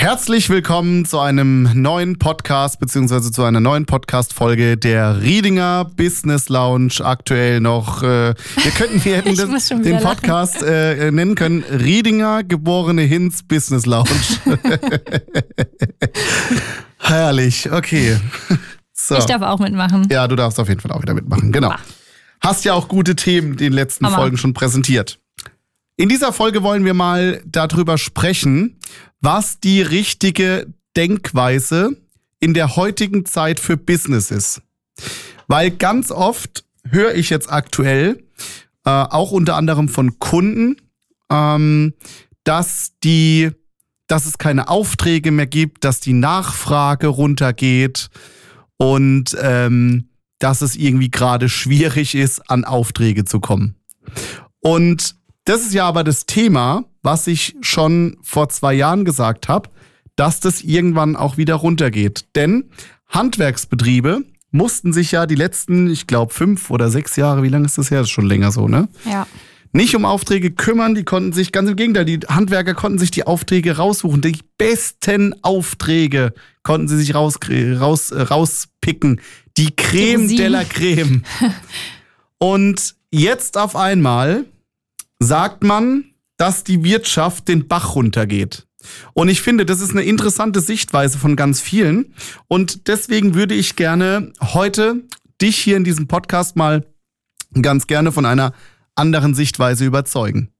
Herzlich willkommen zu einem neuen Podcast beziehungsweise zu einer neuen Podcast-Folge der Riedinger Business Lounge. Aktuell noch, äh, wir könnten, wir hätten das, den Podcast äh, nennen können, Riedinger geborene Hinz Business Lounge. Herrlich, okay. So. Ich darf auch mitmachen. Ja, du darfst auf jeden Fall auch wieder mitmachen, genau. Hast ja auch gute Themen in den letzten Hammer. Folgen schon präsentiert. In dieser Folge wollen wir mal darüber sprechen, was die richtige Denkweise in der heutigen Zeit für Business ist. Weil ganz oft höre ich jetzt aktuell, äh, auch unter anderem von Kunden, ähm, dass die, dass es keine Aufträge mehr gibt, dass die Nachfrage runtergeht und ähm, dass es irgendwie gerade schwierig ist, an Aufträge zu kommen. Und das ist ja aber das Thema, was ich schon vor zwei Jahren gesagt habe, dass das irgendwann auch wieder runtergeht. Denn Handwerksbetriebe mussten sich ja die letzten, ich glaube, fünf oder sechs Jahre, wie lange ist das her? Das ist schon länger so, ne? Ja. Nicht um Aufträge kümmern, die konnten sich, ganz im Gegenteil, die Handwerker konnten sich die Aufträge raussuchen. Die besten Aufträge konnten sie sich raus, raus, rauspicken. Die Creme de la Creme. Und jetzt auf einmal sagt man, dass die Wirtschaft den Bach runtergeht. Und ich finde, das ist eine interessante Sichtweise von ganz vielen. Und deswegen würde ich gerne heute dich hier in diesem Podcast mal ganz gerne von einer anderen Sichtweise überzeugen.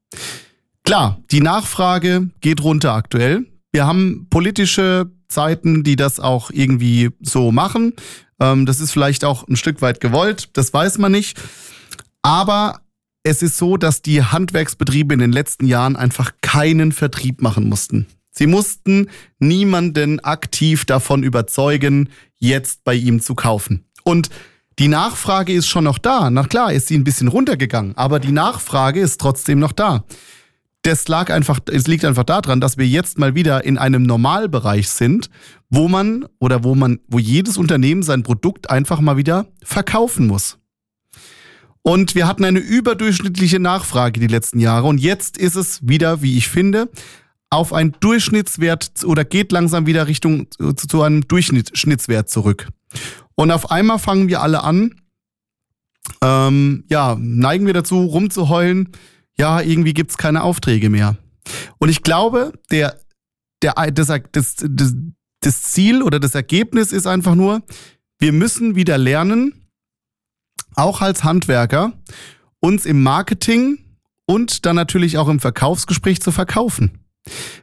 Klar, die Nachfrage geht runter aktuell. Wir haben politische Zeiten, die das auch irgendwie so machen. Ähm, das ist vielleicht auch ein Stück weit gewollt, das weiß man nicht. Aber es ist so, dass die Handwerksbetriebe in den letzten Jahren einfach keinen Vertrieb machen mussten. Sie mussten niemanden aktiv davon überzeugen, jetzt bei ihm zu kaufen. Und die Nachfrage ist schon noch da. Na klar, ist sie ein bisschen runtergegangen, aber die Nachfrage ist trotzdem noch da. Das lag einfach, es liegt einfach daran, dass wir jetzt mal wieder in einem Normalbereich sind, wo man oder wo man, wo jedes Unternehmen sein Produkt einfach mal wieder verkaufen muss. Und wir hatten eine überdurchschnittliche Nachfrage die letzten Jahre. Und jetzt ist es wieder, wie ich finde, auf einen Durchschnittswert oder geht langsam wieder Richtung zu, zu einem Durchschnittswert zurück. Und auf einmal fangen wir alle an, ähm, ja, neigen wir dazu, rumzuheulen, ja, irgendwie gibt's keine Aufträge mehr. Und ich glaube, der, der, das, das, das, das Ziel oder das Ergebnis ist einfach nur, wir müssen wieder lernen, auch als Handwerker, uns im Marketing und dann natürlich auch im Verkaufsgespräch zu verkaufen.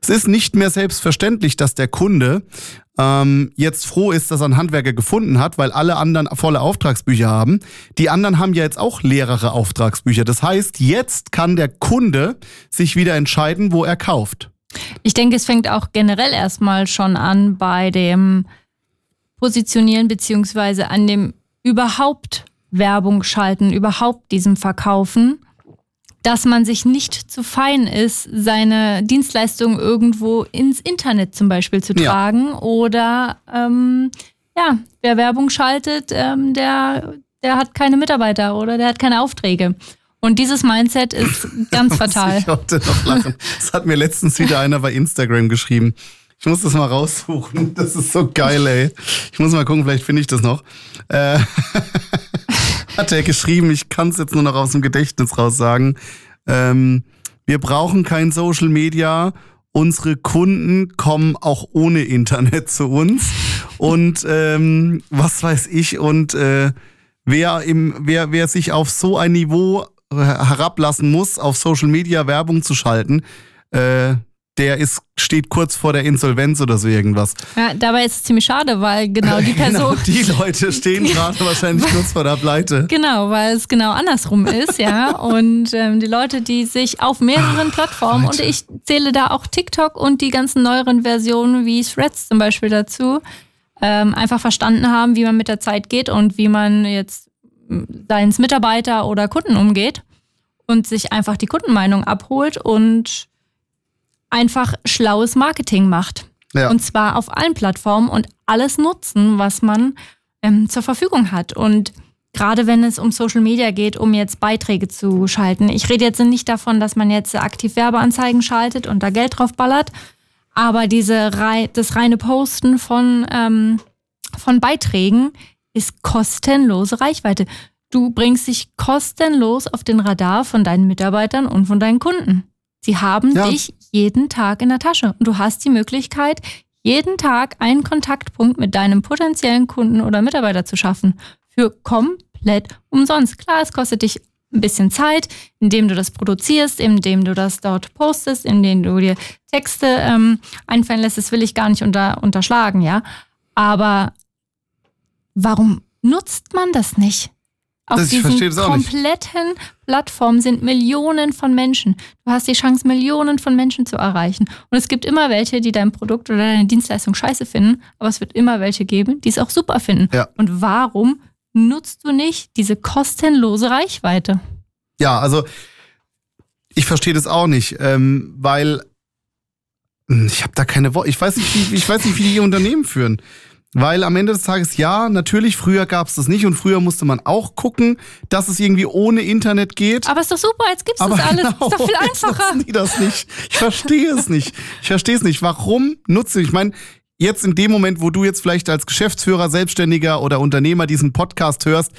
Es ist nicht mehr selbstverständlich, dass der Kunde ähm, jetzt froh ist, dass er einen Handwerker gefunden hat, weil alle anderen volle Auftragsbücher haben. Die anderen haben ja jetzt auch leerere Auftragsbücher. Das heißt, jetzt kann der Kunde sich wieder entscheiden, wo er kauft. Ich denke, es fängt auch generell erstmal schon an bei dem Positionieren beziehungsweise an dem überhaupt Werbung schalten, überhaupt diesem Verkaufen, dass man sich nicht zu fein ist, seine Dienstleistung irgendwo ins Internet zum Beispiel zu tragen ja. oder ähm, ja, wer Werbung schaltet, ähm, der, der hat keine Mitarbeiter oder der hat keine Aufträge. Und dieses Mindset ist ganz fatal. ich heute noch lachen. Das hat mir letztens wieder einer bei Instagram geschrieben. Ich muss das mal raussuchen. Das ist so geil, ey. Ich muss mal gucken, vielleicht finde ich das noch. Äh, hat er geschrieben, ich kann es jetzt nur noch aus dem Gedächtnis raus sagen. Ähm, wir brauchen kein Social Media. Unsere Kunden kommen auch ohne Internet zu uns. Und ähm, was weiß ich, und äh, wer, im, wer, wer sich auf so ein Niveau herablassen muss, auf Social Media Werbung zu schalten, äh, der ist, steht kurz vor der Insolvenz oder so irgendwas. Ja, dabei ist es ziemlich schade, weil genau die genau, Person. Genau, die Leute stehen gerade wahrscheinlich kurz vor der Pleite. Genau, weil es genau andersrum ist, ja. Und ähm, die Leute, die sich auf mehreren Ach, Plattformen, Leute. und ich zähle da auch TikTok und die ganzen neueren Versionen wie Threads zum Beispiel dazu, ähm, einfach verstanden haben, wie man mit der Zeit geht und wie man jetzt seins Mitarbeiter oder Kunden umgeht und sich einfach die Kundenmeinung abholt und einfach schlaues Marketing macht. Ja. Und zwar auf allen Plattformen und alles nutzen, was man ähm, zur Verfügung hat. Und gerade wenn es um Social Media geht, um jetzt Beiträge zu schalten. Ich rede jetzt nicht davon, dass man jetzt aktiv Werbeanzeigen schaltet und da Geld drauf ballert. Aber diese das reine Posten von, ähm, von Beiträgen ist kostenlose Reichweite. Du bringst dich kostenlos auf den Radar von deinen Mitarbeitern und von deinen Kunden. Sie haben Ja. dich jeden Tag in der Tasche und du hast die Möglichkeit, jeden Tag einen Kontaktpunkt mit deinem potenziellen Kunden oder Mitarbeiter zu schaffen. Für komplett umsonst. Klar, es kostet dich ein bisschen Zeit, indem du das produzierst, indem du das dort postest, indem du dir Texte ähm, einfallen lässt. Das will ich gar nicht unter, unterschlagen, ja. Aber warum nutzt man das nicht? Auf Das- diesen kompletten Plattformen sind Millionen von Menschen. Du hast die Chance, Millionen von Menschen zu erreichen. Und es gibt immer welche, die dein Produkt oder deine Dienstleistung scheiße finden, aber es wird immer welche geben, die es auch super finden. Ja. Und warum nutzt du nicht diese kostenlose Reichweite? Ja, also ich verstehe das auch nicht, ähm, weil hm, ich habe da keine Worte. Ich weiß nicht, wie, ich weiß nicht, wie die ihr Unternehmen führen. Weil am Ende des Tages, ja, natürlich, früher gab es das nicht und früher musste man auch gucken, dass es irgendwie ohne Internet geht. Aber ist doch super, jetzt gibt's Aber das alles. genau, ist doch viel jetzt einfacher. die das nicht. Ich verstehe es nicht. Ich verstehe es nicht. Warum nutze ich? Ich meine, jetzt in dem Moment, wo du jetzt vielleicht als Geschäftsführer, Selbstständiger oder Unternehmer diesen Podcast hörst,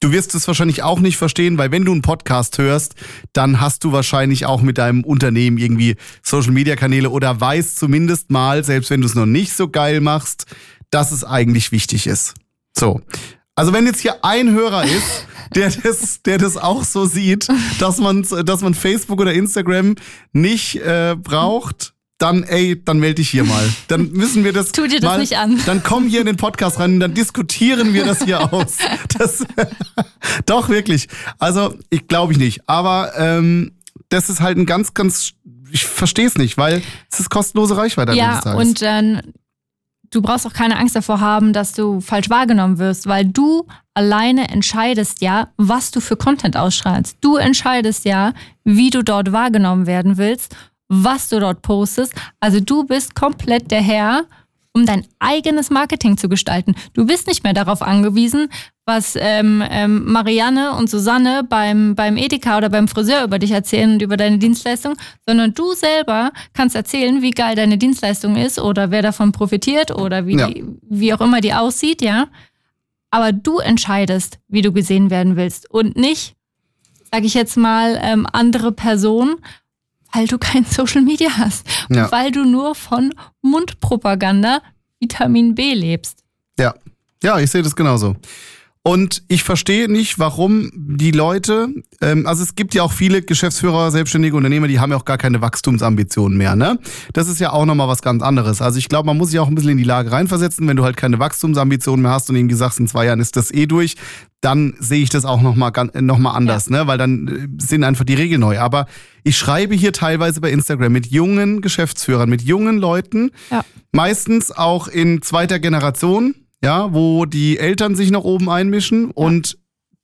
du wirst es wahrscheinlich auch nicht verstehen, weil wenn du einen Podcast hörst, dann hast du wahrscheinlich auch mit deinem Unternehmen irgendwie Social Media Kanäle oder weißt zumindest mal, selbst wenn du es noch nicht so geil machst, dass es eigentlich wichtig ist. So. Also wenn jetzt hier ein Hörer ist, der das, der das auch so sieht, dass man, dass man Facebook oder Instagram nicht äh, braucht, dann ey, dann melde dich hier mal. Dann müssen wir das. Tu dir das mal, nicht an. Dann komm hier in den Podcast rein, dann diskutieren wir das hier aus. Das, doch wirklich. Also ich glaube ich nicht. Aber ähm, das ist halt ein ganz, ganz. Ich verstehe es nicht, weil es ist kostenlose Reichweite. Ja, und äh, du brauchst auch keine Angst davor haben, dass du falsch wahrgenommen wirst, weil du alleine entscheidest ja, was du für Content ausstrahlst. Du entscheidest ja, wie du dort wahrgenommen werden willst, was du dort postest. Also du bist komplett der Herr, um dein eigenes Marketing zu gestalten. Du bist nicht mehr darauf angewiesen, was ähm, ähm, Marianne und Susanne beim, beim Edeka oder beim Friseur über dich erzählen und über deine Dienstleistung, sondern du selber kannst erzählen, wie geil deine Dienstleistung ist oder wer davon profitiert oder wie, Ja. die, wie auch immer die aussieht, ja. Aber du entscheidest, wie du gesehen werden willst und nicht, sage ich jetzt mal, ähm, andere Personen, weil du kein Social Media hast. Ja. Und weil du nur von Mundpropaganda Vitamin B lebst. Ja, ja, ich sehe das genauso. Und ich verstehe nicht, warum die Leute, ähm, also es gibt ja auch viele Geschäftsführer, selbstständige Unternehmer, die haben ja auch gar keine Wachstumsambitionen mehr, ne? Das ist ja auch nochmal was ganz anderes. Also ich glaube, man muss sich auch ein bisschen in die Lage reinversetzen, wenn du halt keine Wachstumsambitionen mehr hast und irgendwie sagst, in zwei Jahren ist das eh durch, dann sehe ich das auch nochmal noch mal anders, ne? Weil dann äh, sind einfach die Regeln neu. Aber ich schreibe hier teilweise bei Instagram mit jungen Geschäftsführern, mit jungen Leuten, Ja. meistens auch in zweiter Generation, ja, wo die Eltern sich noch oben einmischen. Und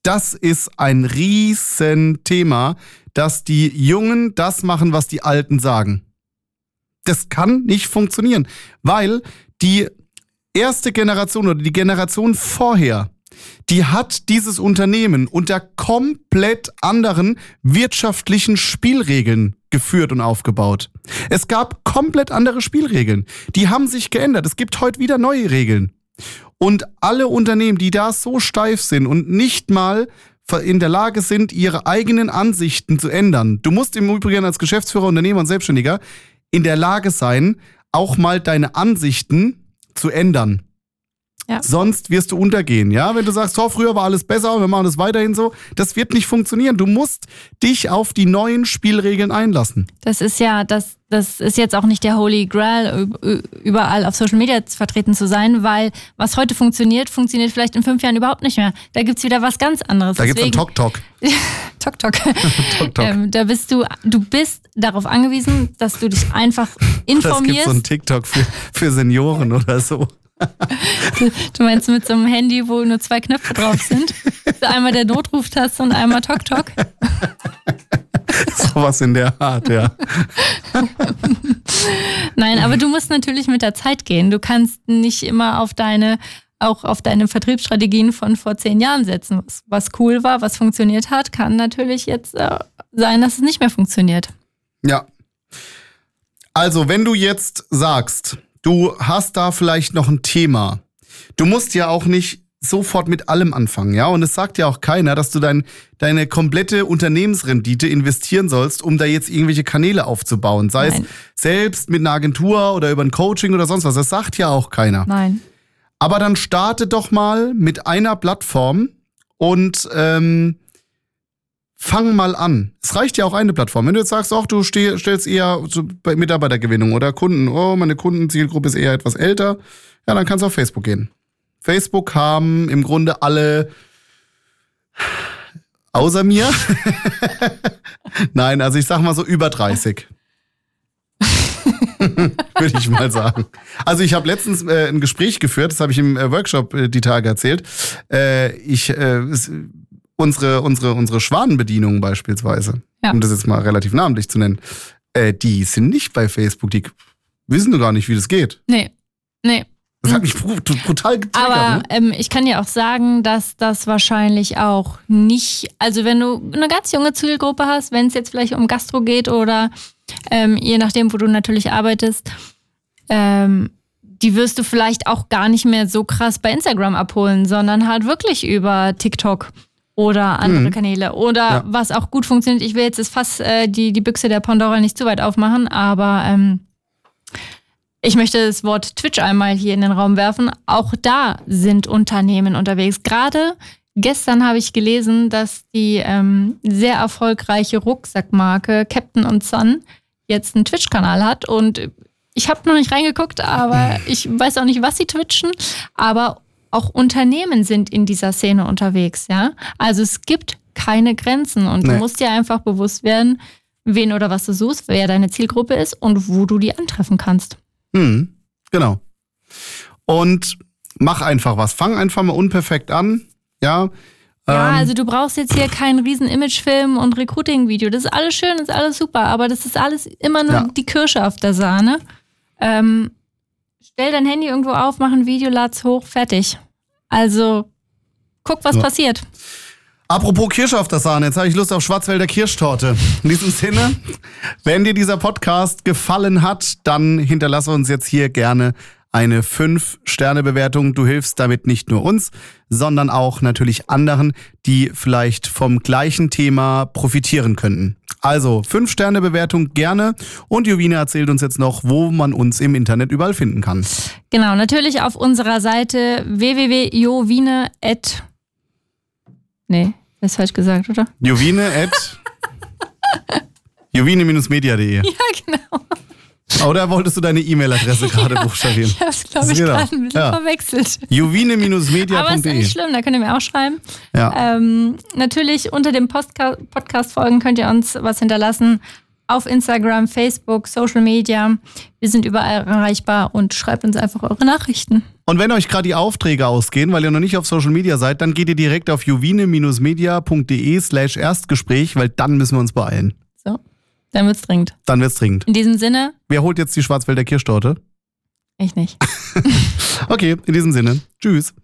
das ist ein Riesenthema, dass die Jungen das machen, was die Alten sagen. Das kann nicht funktionieren, weil die erste Generation oder die Generation vorher, die hat dieses Unternehmen unter komplett anderen wirtschaftlichen Spielregeln geführt und aufgebaut. Es gab komplett andere Spielregeln. Die haben sich geändert. Es gibt heute wieder neue Regeln. Und alle Unternehmen, die da so steif sind und nicht mal in der Lage sind, ihre eigenen Ansichten zu ändern. Du musst im Übrigen als Geschäftsführer, Unternehmer und Selbstständiger in der Lage sein, auch mal deine Ansichten zu ändern. Ja. Sonst wirst du untergehen, ja? Wenn du sagst, oh, früher war alles besser und wir machen das weiterhin so, das wird nicht funktionieren. Du musst dich auf die neuen Spielregeln einlassen. Das ist ja, das, das ist jetzt auch nicht der Holy Grail, überall auf Social Media vertreten zu sein, weil was heute funktioniert, funktioniert vielleicht in fünf Jahren überhaupt nicht mehr. Da gibt's wieder was ganz anderes. Da gibt's einen Deswegen- Tok-Tok. Tok Tok. Tok, Tok. Ähm, da bist du, du bist darauf angewiesen, dass du dich einfach Das gibt informierst. so einen TikTok für, für Senioren oder so. Du meinst mit so einem Handy, wo nur zwei Knöpfe drauf sind? Einmal der Notruftaste und einmal Tok Tok. Sowas in der Art, ja. Nein, aber du musst natürlich mit der Zeit gehen. Du kannst nicht immer auf deine, auch auf deine Vertriebsstrategien von vor zehn Jahren setzen. Was, was cool war, was funktioniert hat, kann natürlich jetzt äh, sein, dass es nicht mehr funktioniert. Ja. Also, wenn du jetzt sagst, du hast da vielleicht noch ein Thema, du musst ja auch nicht sofort mit allem anfangen, ja? Und es sagt ja auch keiner, dass du dein, deine komplette Unternehmensrendite investieren sollst, um da jetzt irgendwelche Kanäle aufzubauen. Sei Nein. es selbst mit einer Agentur oder über ein Coaching oder sonst was. Das sagt ja auch keiner. Nein. Aber dann starte doch mal mit einer Plattform und ähm, fang mal an. Es reicht ja auch eine Plattform. Wenn du jetzt sagst, ach, du steh, stellst eher bei Mitarbeitergewinnung oder Kunden, oh, meine Kundenzielgruppe ist eher etwas älter, ja, dann kannst du auf Facebook gehen. Facebook haben im Grunde alle außer mir. Nein, also ich sag mal so über 30. Würde ich mal sagen. Also ich habe letztens äh, ein Gespräch geführt, das habe ich im äh, Workshop äh, die Tage erzählt. Äh, ich äh, unsere unsere unsere Schwanenbedienung beispielsweise, Ja. um das jetzt mal relativ namentlich zu nennen, äh, die sind nicht bei Facebook. Die wissen doch gar nicht, wie das geht. Nee. Nee. Das hat mich bru- brutal getriggert. Aber ne? ähm, ich kann dir auch sagen, dass das wahrscheinlich auch nicht, also wenn du eine ganz junge Zielgruppe hast, wenn es jetzt vielleicht um Gastro geht oder ähm, je nachdem, wo du natürlich arbeitest, ähm, die wirst du vielleicht auch gar nicht mehr so krass bei Instagram abholen, sondern halt wirklich über TikTok oder andere Mhm. Kanäle. Oder Ja. was auch gut funktioniert, ich will jetzt das Fass, äh, die, die Büchse der Pandora nicht zu weit aufmachen, aber ähm, ich möchte das Wort Twitch einmal hier in den Raum werfen. Auch da sind Unternehmen unterwegs. Gerade gestern habe ich gelesen, dass die ähm, sehr erfolgreiche Rucksackmarke Captain Sun jetzt einen Twitch-Kanal hat. Und ich habe noch nicht reingeguckt, aber ich weiß auch nicht, was sie twitchen. Aber auch Unternehmen sind in dieser Szene unterwegs. Ja, also es gibt keine Grenzen und du Nee. musst dir einfach bewusst werden, wen oder was du suchst, wer deine Zielgruppe ist und wo du die antreffen kannst. Hm, genau. Und mach einfach was. Fang einfach mal unperfekt an. Ja. Ja, Ähm, also du brauchst jetzt hier keinen riesen Imagefilm und Recruiting-Video. Das ist alles schön, das ist alles super, aber das ist alles immer nur Ja. die Kirsche auf der Sahne. Ähm, stell dein Handy irgendwo auf, mach ein Video, lad's hoch, fertig. Also guck, was Ja. passiert. Apropos Kirsche auf der Sahne, jetzt habe ich Lust auf Schwarzwälder Kirschtorte. In diesem Sinne, wenn dir dieser Podcast gefallen hat, dann hinterlasse uns jetzt hier gerne eine 5-Sterne-Bewertung. Du hilfst damit nicht nur uns, sondern auch natürlich anderen, die vielleicht vom gleichen Thema profitieren könnten. Also 5-Sterne-Bewertung gerne und Jovina erzählt uns jetzt noch, wo man uns im Internet überall finden kann. Genau, natürlich auf unserer Seite www.jovine. Nee, das ist falsch gesagt, oder? Jovine at jovine-media.de. Ja, genau. Oder wolltest du deine E-Mail-Adresse gerade buchstabieren? Ich hab's, glaube ich, Genau. gerade ein bisschen Ja. verwechselt. Aber ist ja jovine-media.de. nicht schlimm, da könnt ihr mir auch schreiben. Ja. Ähm, natürlich unter dem Podcast-Folgen könnt ihr uns was hinterlassen. Auf Instagram, Facebook, Social Media. Wir sind überall erreichbar und schreibt uns einfach eure Nachrichten. Und wenn euch gerade die Aufträge ausgehen, weil ihr noch nicht auf Social Media seid, dann geht ihr direkt auf jovine-media.de slash Erstgespräch, weil dann müssen wir uns beeilen. So, dann wird's dringend. Dann wird's dringend. In diesem Sinne, Wer holt jetzt die Schwarzwälder Kirschtorte? ich nicht. Okay, in diesem Sinne. Tschüss.